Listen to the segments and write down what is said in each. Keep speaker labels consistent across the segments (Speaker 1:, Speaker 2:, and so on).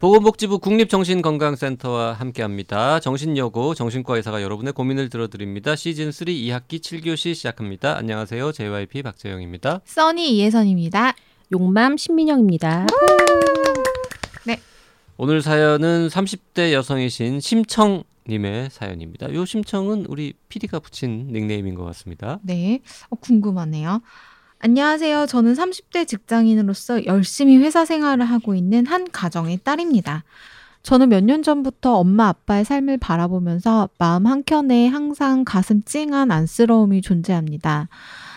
Speaker 1: 보건복지부 국립정신건강센터와 함께합니다. 정신여고 정신과 의사가 여러분의 고민을 들어드립니다. 시즌 3 2학기 7교시 시작합니다. 안녕하세요. JYP 박재영입니다.
Speaker 2: 써니 이혜선입니다.
Speaker 3: 용맘 신민영입니다.
Speaker 1: 네. 오늘 사연은 30대 여성이신 심청 님의 사연입니다. 요 심청은 우리 PD가 붙인 닉네임인 것 같습니다.
Speaker 2: 네. 어, 궁금하네요. 안녕하세요. 저는 30대 직장인으로서 열심히 회사 생활을 하고 있는 한 가정의 딸입니다. 저는 몇 년 전부터 엄마 아빠의 삶을 바라보면서 마음 한켠에 항상 가슴 찡한 안쓰러움이 존재합니다.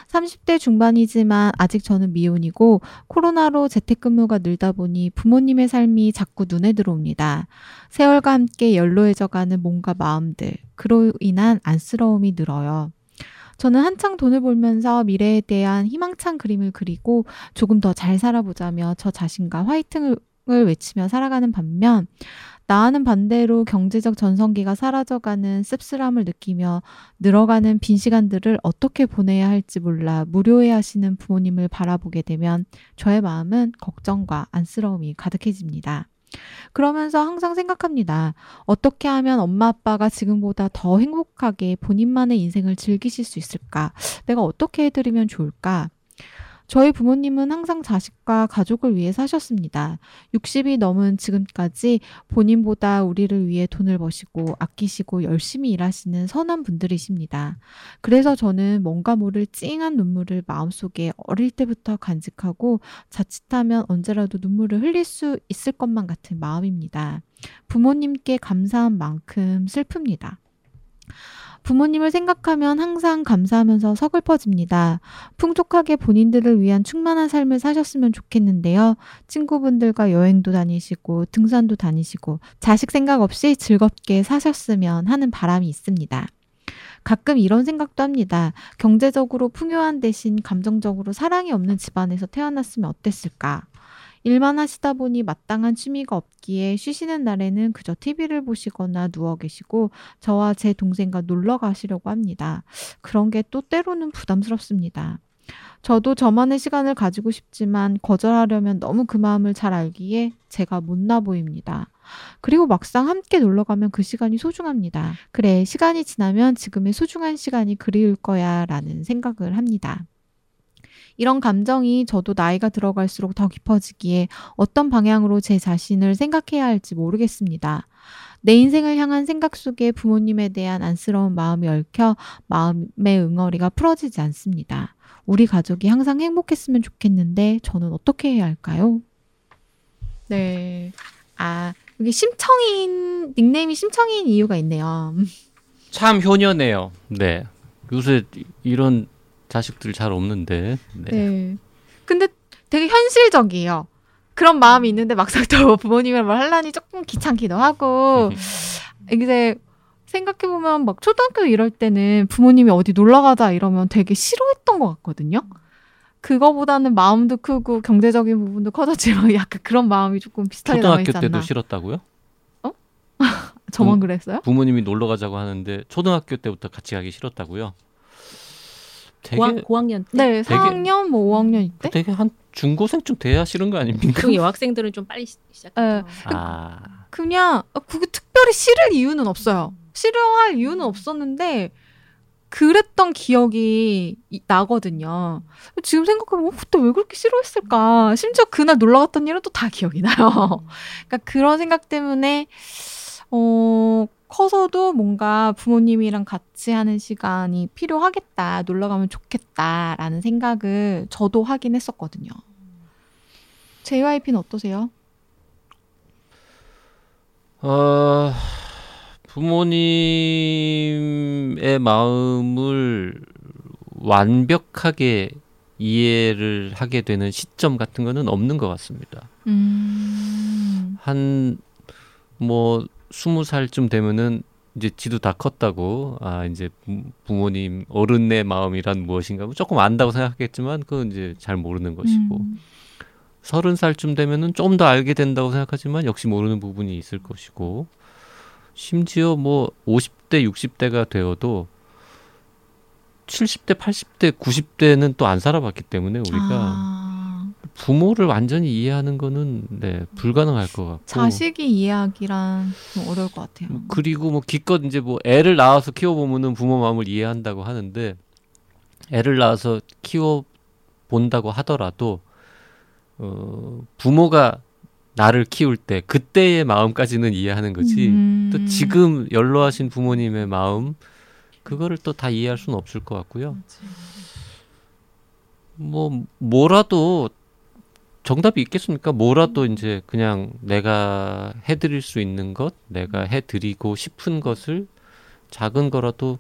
Speaker 2: 30대 중반이지만 아직 저는 미혼이고 코로나로 재택근무가 늘다 보니 부모님의 삶이 자꾸 눈에 들어옵니다. 세월과 함께 연로해져가는 몸과 마음들, 그로 인한 안쓰러움이 늘어요. 저는 한창 돈을 벌면서 미래에 대한 희망찬 그림을 그리고 조금 더 잘 살아보자며 저 자신과 화이팅을 외치며 살아가는 반면 나와는 반대로 경제적 전성기가 사라져가는 씁쓸함을 느끼며 늘어가는 빈 시간들을 어떻게 보내야 할지 몰라 무료해 하시는 부모님을 바라보게 되면 저의 마음은 걱정과 안쓰러움이 가득해집니다. 그러면서 항상 생각합니다. 어떻게 하면 엄마 아빠가 지금보다 더 행복하게 본인만의 인생을 즐기실 수 있을까? 내가 어떻게 해드리면 좋을까? 저희 부모님은 항상 자식과 가족을 위해 사셨습니다. 60이 넘은 지금까지 본인보다 우리를 위해 돈을 버시고 아끼시고 열심히 일하시는 선한 분들이십니다. 그래서 저는 뭔가 모를 찡한 눈물을 마음속에 어릴 때부터 간직하고 자칫하면 언제라도 눈물을 흘릴 수 있을 것만 같은 마음입니다. 부모님께 감사한 만큼 슬픕니다. 부모님을 생각하면 항상 감사하면서 서글퍼집니다. 풍족하게 본인들을 위한 충만한 삶을 사셨으면 좋겠는데요. 친구분들과 여행도 다니시고 등산도 다니시고 자식 생각 없이 즐겁게 사셨으면 하는 바람이 있습니다. 가끔 이런 생각도 합니다. 경제적으로 풍요한 대신 감정적으로 사랑이 없는 집안에서 태어났으면 어땠을까? 일만 하시다 보니 마땅한 취미가 없기에 쉬시는 날에는 그저 TV를 보시거나 누워 계시고 저와 제 동생과 놀러 가시려고 합니다. 그런 게 또 때로는 부담스럽습니다. 저도 저만의 시간을 가지고 싶지만 거절하려면 너무 그 마음을 잘 알기에 제가 못나 보입니다. 그리고 막상 함께 놀러 가면 그 시간이 소중합니다. 그래, 시간이 지나면 지금의 소중한 시간이 그리울 거야 라는 생각을 합니다. 이런 감정이 저도 나이가 들어갈수록 더 깊어지기에 어떤 방향으로 제 자신을 생각해야 할지 모르겠습니다. 내 인생을 향한 생각 속에 부모님에 대한 안쓰러운 마음이 얽혀 마음의 응어리가 풀어지지 않습니다. 우리 가족이 항상 행복했으면 좋겠는데 저는 어떻게 해야 할까요? 네. 아, 여기 심청인, 닉네임이 심청인 이유가 있네요.
Speaker 1: 참 효녀네요. 네. 요새 이런 자식들 잘 없는데.
Speaker 2: 네. 네. 근데 되게 현실적이에요. 그런 마음이 있는데 막상 또 부모님을 말 하려니 조금 귀찮기도 하고 이제 생각해 보면 막 초등학교 이럴 때는 부모님이 어디 놀러 가자 이러면 되게 싫어했던 것 같거든요. 그거보다는 마음도 크고 경제적인 부분도 커졌지만 약간 그런 마음이 조금 비슷하게
Speaker 1: 초등학교 때도 싫었다고요?
Speaker 2: 어? 저만 부, 그랬어요?
Speaker 1: 부모님이 놀러 가자고 하는데 초등학교 때부터 같이 가기 싫었다고요?
Speaker 3: 되게 고학, 때?
Speaker 2: 네, 4학년 뭐 5학년 때?
Speaker 1: 되게 한 중고생쯤 돼야 싫은 거 아닙니까?
Speaker 3: 그 여학생들은 좀 빨리 시작했죠. 네.
Speaker 2: 아. 그냥 그게 특별히 싫을 이유는 없어요. 싫어할 이유는 없었는데 그랬던 기억이 나거든요. 지금 생각해보면 어, 그때 왜 그렇게 싫어했을까? 심지어 그날 놀러 갔던 일은 또 다 기억이 나요. 그러니까 그런 생각 때문에 어 커서도 뭔가 부모님이랑 같이 하는 시간이 필요하겠다, 놀러 가면 좋겠다라는 생각을 저도 하긴 했었거든요. JYP는 어떠세요?
Speaker 1: 어, 부모님의 마음을 완벽하게 이해를 하게 되는 시점 같은 거는 없는 것 같습니다. 음... 한뭐 스무 살쯤 되면은 이제 지도 다 컸다고 아 이제 부모님 어른의 마음이란 무엇인가 뭐 조금 안다고 생각했지만 그건 이제 잘 모르는 것이고 음. 서른 살쯤 되면은 좀 더 알게 된다고 생각하지만 역시 모르는 부분이 있을 것이고 심지어 뭐 오십 대 육십 대가 되어도 칠십 대 팔십 대 구십 대는 또 안 살아봤기 때문에 우리가 아. 부모를 완전히 이해하는 거는 네 불가능할 것 같고
Speaker 2: 자식이 이해하기란 좀 어려울 것 같아요. 뭐
Speaker 1: 그리고 뭐 기껏 이제 뭐 애를 낳아서 키워 보면은 부모 마음을 이해한다고 하는데 애를 낳아서 키워 본다고 하더라도 어 부모가 나를 키울 때 그때의 마음까지는 이해하는 거지 음. 또 지금 연로하신 부모님의 마음 그거를 또 다 이해할 수는 없을 것 같고요. 뭐 뭐라도 정답이 있겠습니까? 뭐라도 음. 이제 그냥 내가 해드릴 수 있는 것, 내가 해드리고 싶은 것을 작은 거라도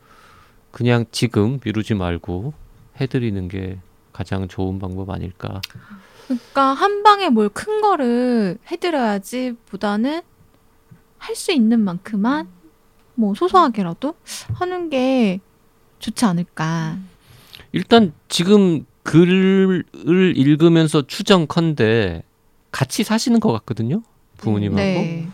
Speaker 1: 그냥 지금 미루지 말고 해드리는 게 가장 좋은 방법 아닐까.
Speaker 2: 그러니까 한 방에 뭘 큰 거를 해드려야지 보다는 할 수 있는 만큼만 뭐 소소하게라도 하는 게 좋지 않을까.
Speaker 1: 일단 지금 글을 읽으면서 추정컨대 같이 사시는 것 같거든요. 부모님하고. 네.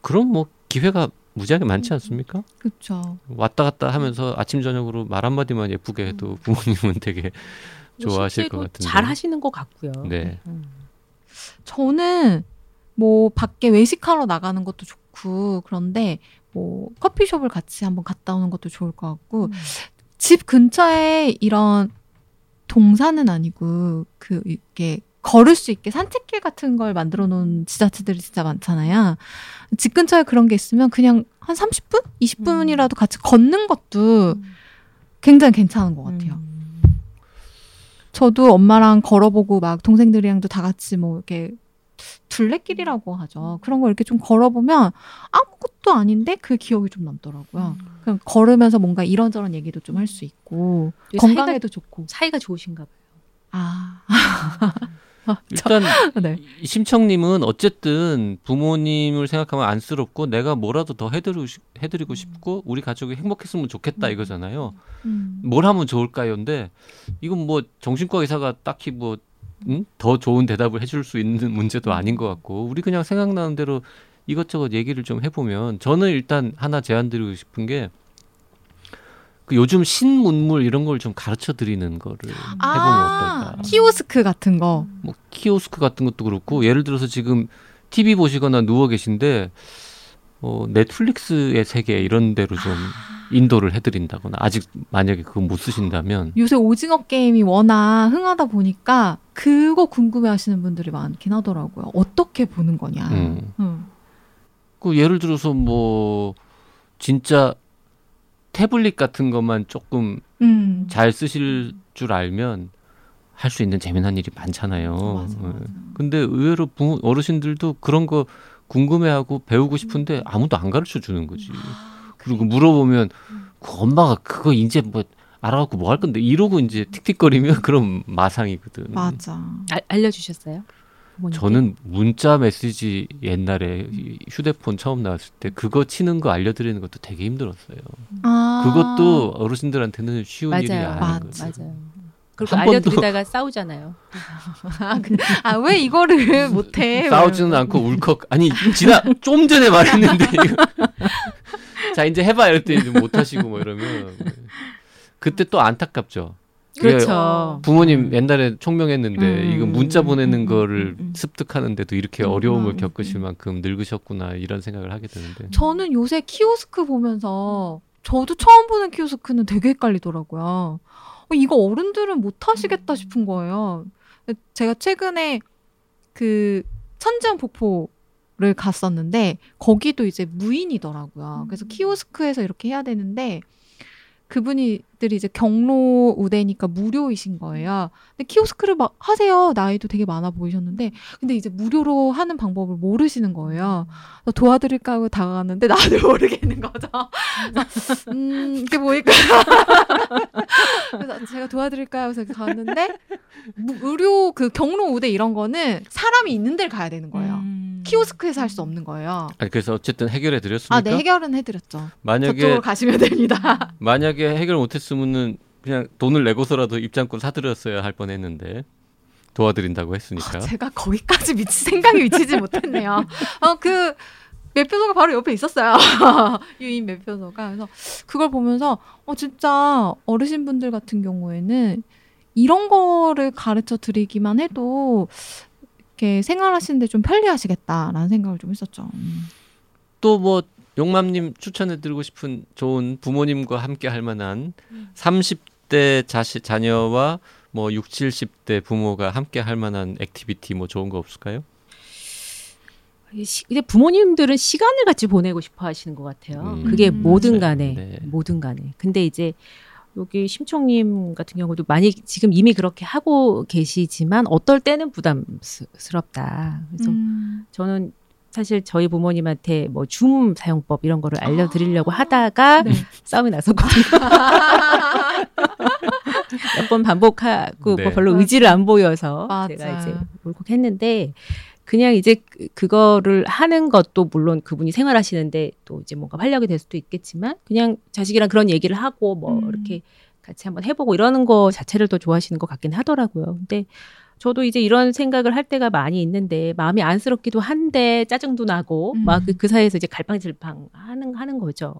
Speaker 1: 그럼 뭐 기회가 무지하게 많지 않습니까?
Speaker 2: 그렇죠.
Speaker 1: 왔다 갔다 하면서 아침 저녁으로 말 한마디만 예쁘게 해도 음. 부모님은 되게 좋아하실 것 같은데.
Speaker 3: 잘 하시는 것 같고요.
Speaker 1: 네.
Speaker 2: 음. 저는 뭐 밖에 외식하러 나가는 것도 좋고 그런데 뭐 커피숍을 같이 한번 갔다 오는 것도 좋을 것 같고 음. 집 근처에 이런 동산은 아니고 그 이렇게 걸을 수 있게 산책길 같은 걸 만들어 놓은 지자체들이 진짜 많잖아요. 집 근처에 그런 게 있으면 그냥 한 30분? 20분이라도 같이 걷는 것도 음. 굉장히 괜찮은 것 같아요. 음. 저도 엄마랑 걸어보고 막 동생들이랑도 다 같이 뭐 이렇게 둘레길이라고 하죠. 그런 걸 이렇게 좀 걸어보면 아무것도 아닌데 그 기억이 좀 남더라고요. 음. 그냥 걸으면서 뭔가 이런저런 얘기도 좀 할 수 있고 건강에도 사이가, 좋고
Speaker 3: 사이가 좋으신가 봐요.
Speaker 2: 아.
Speaker 1: 일단 네. 심청님은 어쨌든 부모님을 생각하면 안쓰럽고 내가 뭐라도 더 해드리고, 해드리고 싶고 우리 가족이 행복했으면 좋겠다 음. 이거잖아요. 음. 뭘 하면 좋을까요인데 이건 뭐 정신과 의사가 딱히 뭐 음? 더 좋은 대답을 해줄 수 있는 문제도 아닌 것 같고 우리 그냥 생각나는 대로 이것저것 얘기를 좀 해보면 저는 일단 하나 제안 드리고 싶은 게 그 요즘 신문물 이런 걸 좀 가르쳐 드리는 거를 아, 해보면 어떨까?
Speaker 2: 키오스크 같은 거.
Speaker 1: 뭐 키오스크 같은 것도 그렇고 예를 들어서 지금 TV 보시거나 누워 계신데 어, 넷플릭스의 세계 이런 데로 좀 인도를 해드린다거나 아직 만약에 그거 못 쓰신다면
Speaker 2: 요새 오징어 게임이 워낙 흥하다 보니까 그거 궁금해하시는 분들이 많긴 하더라고요. 어떻게 보는 거냐. 음. 음.
Speaker 1: 그 예를 들어서 뭐 진짜 태블릿 같은 것만 조금 음. 잘 쓰실 줄 알면 할 수 있는 재미난 일이 많잖아요. 맞아, 맞아. 예. 근데 의외로 부모, 어르신들도 그런 거 궁금해하고 배우고 싶은데 아무도 안 가르쳐 주는 거지. 아, 그리고 물어보면 그 엄마가 그거 이제 뭐 알아갖고 뭐 할 건데 이러고 이제 틱틱거리면 그런 마상이거든.
Speaker 2: 맞아.
Speaker 3: 알, 알려주셨어요?
Speaker 1: 저는 문자 메시지 옛날에 휴대폰 처음 나왔을 때 그거 치는 거 알려드리는 것도 되게 힘들었어요. 아~ 그것도 어르신들한테는 쉬운 맞아요. 일이 아닌 거죠.
Speaker 3: 맞아요. 그리고 알려드리다가 싸우잖아요.
Speaker 2: 아, 그, 아, 왜 이거를 못해?
Speaker 1: 싸우지는 않고 울컥. 아니, 지나, 좀 전에 말했는데. 자, 이제 해봐. 이럴 때 못하시고 뭐 이러면. 그때 또 안타깝죠.
Speaker 2: 그렇죠.
Speaker 1: 부모님 옛날에 총명했는데 음, 이거 문자 보내는 음, 거를 음, 습득하는데도 이렇게 어려움을 겪으실 만큼 늙으셨구나 이런 생각을 하게 되는데.
Speaker 2: 저는 요새 키오스크 보면서 저도 처음 보는 키오스크는 되게 헷갈리더라고요. 어, 이거 어른들은 못 하시겠다 싶은 거예요. 제가 최근에 그 천지연 폭포를 갔었는데 거기도 이제 무인이더라고요. 그래서 키오스크에서 이렇게 해야 되는데 그분이들이 이제 경로 우대니까 무료이신 거예요. 근데 키오스크를 막 하세요. 나이도 되게 많아 보이셨는데, 근데 이제 무료로 하는 방법을 모르시는 거예요. 도와드릴까 하고 다가갔는데 나도 모르겠는 거죠. 음, 이게 뭐일까? 그래서 제가 도와드릴까요? 해서 갔는데 무료 그 경로 우대 이런 거는 사람이 있는 데를 가야 되는 거예요. 음. 키오스크에서 할 수 없는 거예요.
Speaker 1: 아니, 그래서 어쨌든 해결해 드렸습니까?
Speaker 2: 아, 네, 해결은 해드렸죠.
Speaker 1: 만약에
Speaker 2: 저쪽으로 가시면 됩니다.
Speaker 1: 만약에 해결 못했으면은 그냥 돈을 내고서라도 입장권 사드렸어야 할 뻔했는데 도와드린다고 했으니까. 어,
Speaker 2: 제가 거기까지 미치 생각이 미치지 못했네요. 어 그 매표소가 바로 옆에 있었어요. 유인 매표소가. 그래서 그걸 보면서 어 진짜 어르신 분들 같은 경우에는 이런 거를 가르쳐 드리기만 해도 이렇게 생활하시는데 좀 편리하시겠다라는 생각을 좀 했었죠. 음.
Speaker 1: 또뭐 용맘님 추천해드리고 싶은 좋은 부모님과 함께 할 만한 음. 30대 자시, 자녀와 뭐 6, 70대 부모가 함께 할 만한 activity 뭐 좋은 거 없을까요?
Speaker 3: 근데 부모님들은 시간을 같이 보내고 싶어 하시는 것 같아요. 음, 그게 뭐든 간에, 네. 뭐든 간에. 근데 이제 여기 심청님 같은 경우도 많이 지금 이미 그렇게 하고 계시지만 어떨 때는 부담스럽다. 그래서 음. 저는 사실 저희 부모님한테 뭐 줌 사용법 이런 거를 알려드리려고 아. 하다가 네. 싸움이 났었거든요. 몇 번 반복하고 네. 뭐 별로 의지를 안 보여서 맞아. 제가 이제 울컥 했는데 그냥 이제 그, 그거를 하는 것도 물론 그분이 생활하시는데 또 이제 뭔가 활력이 될 수도 있겠지만 그냥 자식이랑 그런 얘기를 하고 뭐 음. 이렇게 같이 한번 해보고 이러는 거 자체를 더 좋아하시는 것 같긴 하더라고요. 근데 저도 이제 이런 생각을 할 때가 많이 있는데 마음이 안쓰럽기도 한데 짜증도 나고 음. 막그 그 사이에서 이제 갈팡질팡 하는 하는 거죠.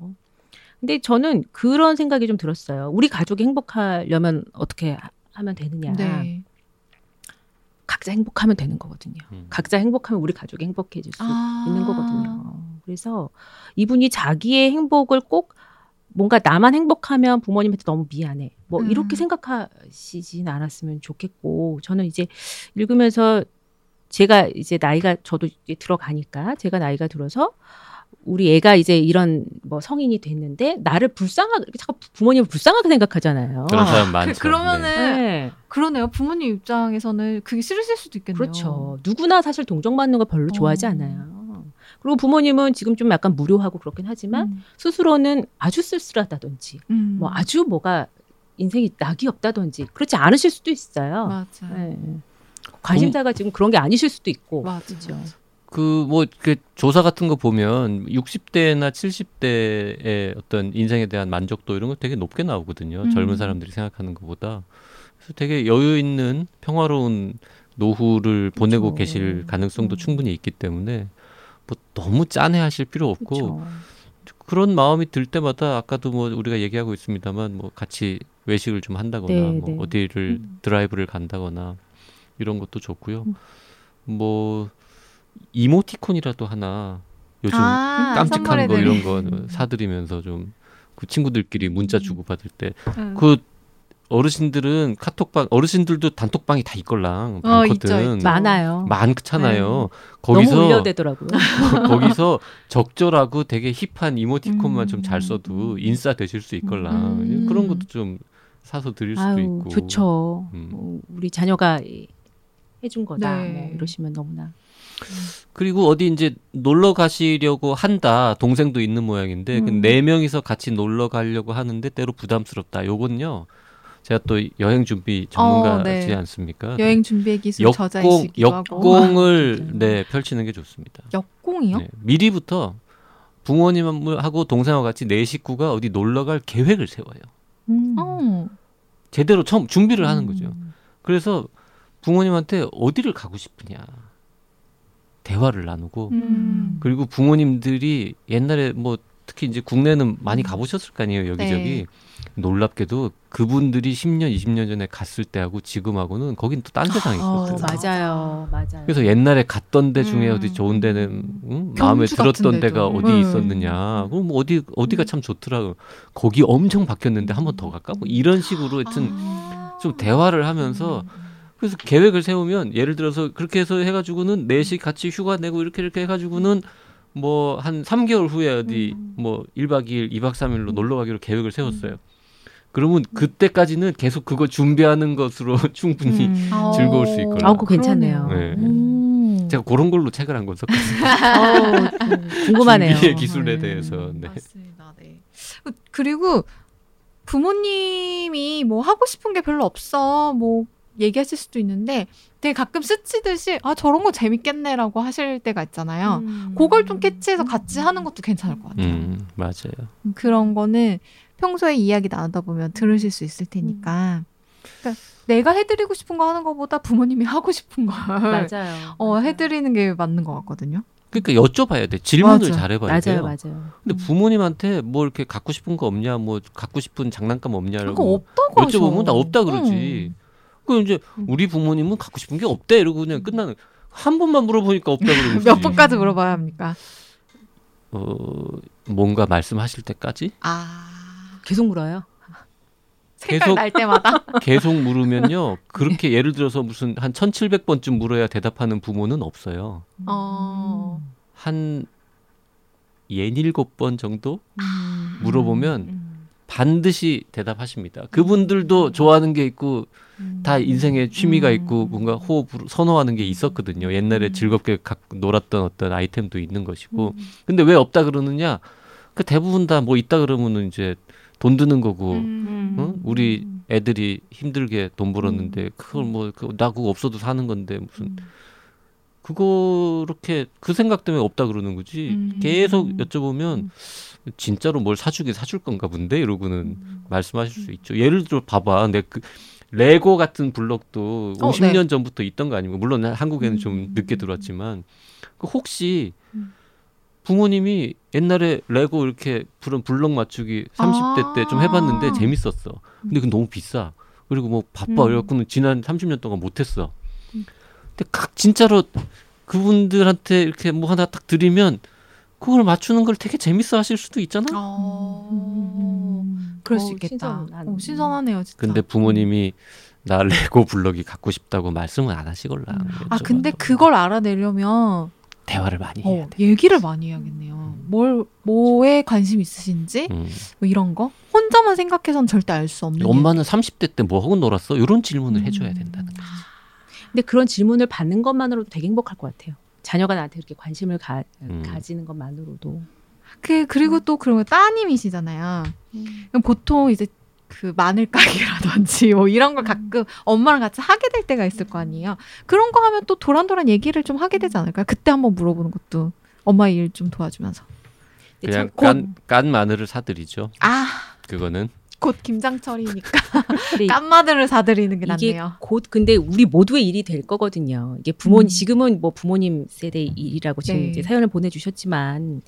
Speaker 3: 근데 저는 그런 생각이 좀 들었어요. 우리 가족이 행복하려면 어떻게 하면 되느냐. 네. 각자 행복하면 되는 거거든요. 음. 각자 행복하면 우리 가족이 행복해질 수 아. 있는 거거든요. 그래서 이분이 자기의 행복을 꼭 뭔가 나만 행복하면 부모님한테 너무 미안해. 뭐 음. 이렇게 생각하시진 않았으면 좋겠고 저는 이제 읽으면서 제가 이제 나이가 저도 이제 들어가니까 제가 나이가 들어서 우리 애가 이제 이런 뭐 성인이 됐는데 나를 불쌍하게 자꾸 부모님을 불쌍하게 생각하잖아요.
Speaker 1: 그런 사람 아, 많죠.
Speaker 2: 그, 러면은 네. 그러네요. 부모님 입장에서는 그게 싫으실 수도 있겠네요.
Speaker 3: 그렇죠. 누구나 사실 동정받는 거 별로 좋아하지 어. 않아요. 그리고 부모님은 지금 좀 약간 무료하고 그렇긴 하지만 음. 스스로는 아주 쓸쓸하다든지 음. 뭐 아주 뭐가 인생이 낙이 없다든지 그렇지 않으실 수도 있어요. 맞아. 네. 관심사가 지금 그런 게 아니실 수도 있고.
Speaker 2: 맞아. 그렇죠.
Speaker 1: 그뭐 그 조사 같은 거 보면 60대나 70대의 어떤 인생에 대한 만족도 이런 거 되게 높게 나오거든요. 음. 젊은 사람들이 생각하는 것보다. 그래서 되게 여유 있는 평화로운 노후를 보내고. 계실 가능성도 음. 충분히 있기 때문에 뭐 너무 짠해 하실 필요 없고 그쵸. 그런 마음이 들 때마다 아까도 뭐 우리가 얘기하고 있습니다만 뭐 같이 외식을 좀 한다거나 네, 뭐 네. 어디를 음. 드라이브를 간다거나 이런 것도 좋고요. 음. 뭐 이모티콘이라도 하나 요즘 아, 깜찍한 거 이런 거 사드리면서 좀 그 친구들끼리 문자 음. 주고 받을 때그 음. 어르신들은 카톡방 어르신들도 단톡방이 다 있걸랑
Speaker 3: 어, 많거든. 있죠, 많아요.
Speaker 1: 많잖아요.
Speaker 3: 네. 거기서 너무 울려대더라고요.
Speaker 1: 거기서 적절하고 되게 힙한 이모티콘만 음. 좀잘 써도 인싸 되실 수 있걸랑 음. 그런 것도 좀 사서 드릴 수도 아유, 있고.
Speaker 3: 좋죠. 음. 어, 우리 자녀가 해준 거다. 네. 뭐 이러시면 너무나.
Speaker 1: 그리고 어디 이제 놀러 가시려고 한다. 동생도 있는 모양인데 그 음. 네 명이서 같이 놀러 가려고 하는데 때로 부담스럽다. 요건요. 제가 또 여행 준비 전문가지 어, 네. 않습니까?
Speaker 2: 여행 준비 기술 역공, 저자이시기도
Speaker 1: 역공을 하고. 네 펼치는 게 좋습니다.
Speaker 2: 역공이요? 네,
Speaker 1: 미리부터 부모님하고 동생하고 같이 네 식구가 어디 놀러 갈 계획을 세워요. 음. 어. 제대로 처음 준비를 하는 거죠. 음. 그래서 부모님한테 어디를 가고 싶으냐 대화를 나누고 음. 그리고 부모님들이 옛날에 뭐 특히 이제 국내는 많이 음. 가보셨을 거 아니에요 여기저기 네. 놀랍게도 그분들이 10년, 20년 전에 갔을 때하고 지금하고는 거긴 또 딴 세상이 있거든요.
Speaker 3: 어, 맞아요, 맞아요.
Speaker 1: 그래서 옛날에 갔던 데 중에 음. 어디 좋은 데는 응? 마음에 들었던 데가 어디 음. 있었느냐. 그럼 뭐 어디 어디가 음. 참 좋더라. 거기 엄청 바뀌었는데 한 번 더 갈까? 뭐 이런 식으로 하여튼 아. 좀 대화를 하면서. 음. 그래서 계획을 세우면 예를 들어서 그렇게 해서 해가지고는 넷이 같이 휴가 내고 이렇게 이렇게 해가지고는 뭐 한 3개월 후에 어디 음. 뭐 1박 2일, 2박 3일로 놀러 가기로 계획을 세웠어요. 그러면 그때까지는 계속 그거 준비하는 것으로 충분히 음. 즐거울 수 있거든요.
Speaker 3: 아, 그 괜찮네요. 네.
Speaker 1: 음. 제가 그런 걸로 책을 한권 썼거든요.
Speaker 3: 어, 궁금하네요.
Speaker 1: 준비의 기술에 네. 대해서.
Speaker 2: 네. 맞습니다. 네. 그리고 부모님이 뭐 하고 싶은 게 별로 없어. 뭐 얘기하실 수도 있는데 되게 가끔 스치듯이 아 저런 거 재밌겠네라고 하실 때가 있잖아요. 음. 그걸 좀 캐치해서 같이 하는 것도 괜찮을 것 같아요.
Speaker 1: 음, 맞아요.
Speaker 2: 그런 거는 평소에 이야기 나누다 보면 들으실 수 있을 테니까. 그러니까 내가 해드리고 싶은 거 하는 것보다 부모님이 하고 싶은 걸
Speaker 3: 맞아요.
Speaker 2: 어, 맞아요. 해드리는 게 맞는 것 같거든요.
Speaker 1: 그러니까 여쭤봐야 돼. 질문을 잘 해봐야
Speaker 3: 맞아요,
Speaker 1: 돼요.
Speaker 3: 맞아요, 맞아요.
Speaker 1: 근데 부모님한테 뭐 이렇게 갖고 싶은 거 없냐, 뭐 갖고 싶은 장난감 없냐라고
Speaker 2: 없다고
Speaker 1: 여쭤보면 나 없다 그러지. 응. 그 이제 음. 우리 부모님은 갖고 싶은 게 없대 이러고 그냥 끝나는 한 번만 물어보니까 없다 그러는
Speaker 2: 몇 번까지 물어봐야 합니까?
Speaker 1: 어 뭔가 말씀하실 때까지?
Speaker 3: 아 계속 물어요.
Speaker 2: 계속 날 때마다
Speaker 1: 계속 물으면요. 그렇게 네. 예를 들어서 무슨 한 1700번쯤 물어야 대답하는 부모는 없어요. 어. 한 예닐곱 번 정도 음. 물어보면 음. 반드시 대답하십니다. 그분들도 음. 좋아하는 게 있고 음. 다 인생에 취미가 음. 있고 뭔가 호흡을 선호하는 게 있었거든요. 옛날에 즐겁게 각 놀았던 어떤 아이템도 있는 것이고. 근데 왜 없다 그러느냐? 그 대부분 다 뭐 있다 그러면은 이제 돈 드는 거고 음. 어? 우리 애들이 힘들게 돈 벌었는데 음. 그걸 뭐나 그 그거 없어도 사는 건데 무슨 음. 그거 렇게 그 생각 때문에 없다 그러는 거지 음. 계속 여쭤보면 음. 진짜로 뭘 사주긴 사줄 건가 본데 이러고는 음. 말씀하실 수 있죠 예를 들어 봐봐 내 그 레고 같은 블럭도 어, 50년 네. 전부터 있던 거 아니고 물론 한국에는 좀 늦게 들어왔지만 그 혹시 부모님이 옛날에 레고 이렇게 부른 블럭 맞추기 30대 아~ 때좀 해봤는데 재밌었어. 근데 그건 너무 비싸. 그리고 뭐 바빠. 음. 그래갖고는 지난 30년 동안 못했어. 근데 각 진짜로 그분들한테 이렇게 뭐 하나 딱 드리면 그걸 맞추는 걸 되게 재밌어 하실 수도 있잖아. 어...
Speaker 2: 음... 그럴 수 어, 있겠다. 신선, 어, 신선 하네요, 진짜.
Speaker 1: 근데 부모님이 나 레고 블럭이 갖고 싶다고 말씀은 안 하시걸라. 음.
Speaker 2: 아, 근데 그걸 알아내려면
Speaker 1: 대화를 많이 해야 돼.
Speaker 2: 얘기를 많이 해야겠네요. 음. 뭘 뭐에 관심 있으신지 음. 뭐 이런 거 혼자만 생각해서는 절대 알 수 없는.
Speaker 1: 엄마는 얘기. 30대 때 뭐 하고 놀았어? 이런 질문을 음. 해줘야 된다는 거지.
Speaker 3: 근데 그런 질문을 받는 것만으로도 되게 행복할 것 같아요. 자녀가 나한테 그렇게 관심을 가, 음. 가지는 것만으로도.
Speaker 2: 그 그리고 또 그런 따님이시잖아요. 음. 보통 이제 그 마늘 까기라든지 뭐 이런 걸 음. 가끔 엄마랑 같이 하게 될 때가 있을 거 아니에요. 그런 거 하면 또 도란도란 얘기를 좀 하게 되지 않을까요? 그때 한번 물어보는 것도 엄마 일 좀 도와주면서.
Speaker 1: 그냥 깐, 깐 마늘을 사드리죠.
Speaker 2: 아
Speaker 1: 그거는
Speaker 2: 곧 김장철이니까 깐 마늘을 사드리는 게 낫네요.
Speaker 3: 곧 근데 우리 모두의 일이 될 거거든요. 이게 부모님 음. 지금은 뭐 부모님 세대 일이라고 지금 네. 이제 사연을 보내주셨지만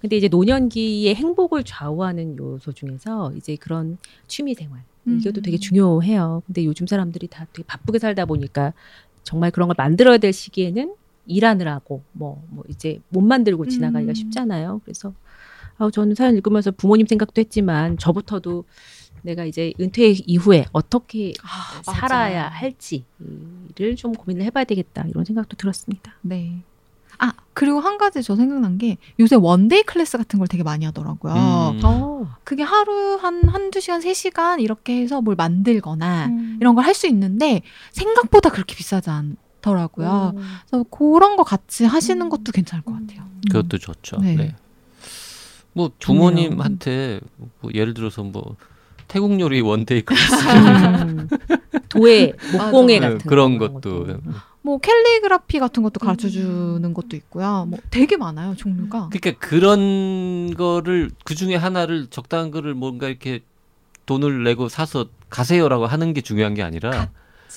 Speaker 3: 근데 이제 노년기의 행복을 좌우하는 요소 중에서 이제 그런 취미 생활 음. 이것도 되게 중요해요. 근데 요즘 사람들이 다 되게 바쁘게 살다 보니까 정말 그런 걸 만들어야 될 시기에는 일하느라고 뭐, 뭐 이제 못 만들고 지나가기가 음. 쉽잖아요. 그래서 아, 저는 사연 읽으면서 부모님 생각도 했지만 저부터도 내가 이제 은퇴 이후에 어떻게 아, 살아야 맞아. 할지를 좀 고민을 해봐야 되겠다 이런 생각도 들었습니다.
Speaker 2: 네. 아 그리고 한 가지 저 생각난 게 요새 one-day class 같은 걸 되게 많이 하더라고요. 음. 어. 그게 하루 한 한두 시간 세 시간 이렇게 해서 뭘 만들거나 음. 이런 걸 할 수 있는데 생각보다 그렇게 비싸지 않더라고요. 음. 그래서 그런 거 같이 하시는 음. 것도 괜찮을 것 같아요. 음.
Speaker 1: 그것도 좋죠. 네. 네. 뭐 부모님한테 뭐 예를 들어서 뭐 태국 요리 원데이 클래스
Speaker 3: 도예 목공예 같은
Speaker 1: 그런 것도
Speaker 2: 뭐 캘리그라피 같은 것도 가르쳐 주는 음. 것도 있고요. 뭐 되게 많아요, 종류가.
Speaker 1: 그러니까 그런 거를 그 중에 하나를 적당한 거를 뭔가 이렇게 돈을 내고 사서 가세요라고 하는 게 중요한 게 아니라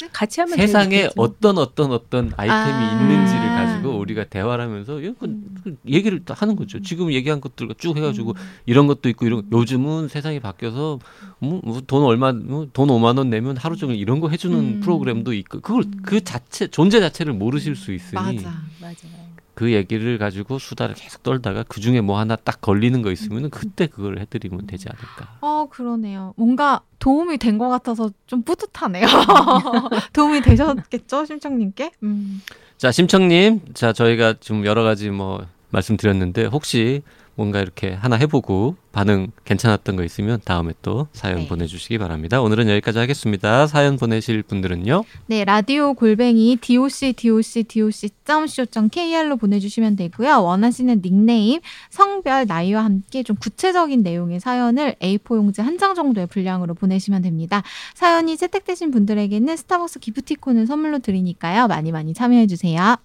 Speaker 3: 같이 하면
Speaker 1: 세상에 어떤 어떤 어떤 아이템이 아~ 있는지를 가지고 우리가 대화를 하면서 음. 얘기를 하는 거죠. 지금 얘기한 것들과 쭉 해가지고 음. 이런 것도 있고 이런 요즘은 세상이 바뀌어서 뭐, 뭐돈 얼마 뭐돈 5만 원 내면 하루 종일 이런 거 해주는 음. 프로그램도 있고 그걸 음. 그 자체 존재 자체를 모르실 수 있으니
Speaker 2: 맞아, 맞아.
Speaker 1: 그 얘기를 가지고 수다를 계속 떨다가 그 중에 뭐 하나 딱 걸리는 거 있으면 음. 그때 그걸 해드리면 되지 않을까.
Speaker 2: 어 그러네요. 뭔가 도움이 된 것 같아서 좀 뿌듯하네요. 도움이 되셨겠죠, 심청님께? 음.
Speaker 1: 자, 심청님, 자 저희가 좀 여러 가지 뭐 말씀드렸는데 혹시 뭔가 이렇게 하나 해보고 반응 괜찮았던 거 있으면 다음에 또 사연 네. 보내주시기 바랍니다. 오늘은 여기까지 하겠습니다. 사연 보내실 분들은요.
Speaker 2: 네, 라디오 골뱅이 doc doc doc co kr로 보내주시면 되고요. 원하시는 닉네임, 성별, 나이와 함께 좀 구체적인 내용의 사연을 A4 용지 한 장 정도의 분량으로 보내시면 됩니다. 사연이 채택되신 분들에게는 스타벅스 기프티콘을 선물로 드리니까요. 많이 많이 참여해 주세요.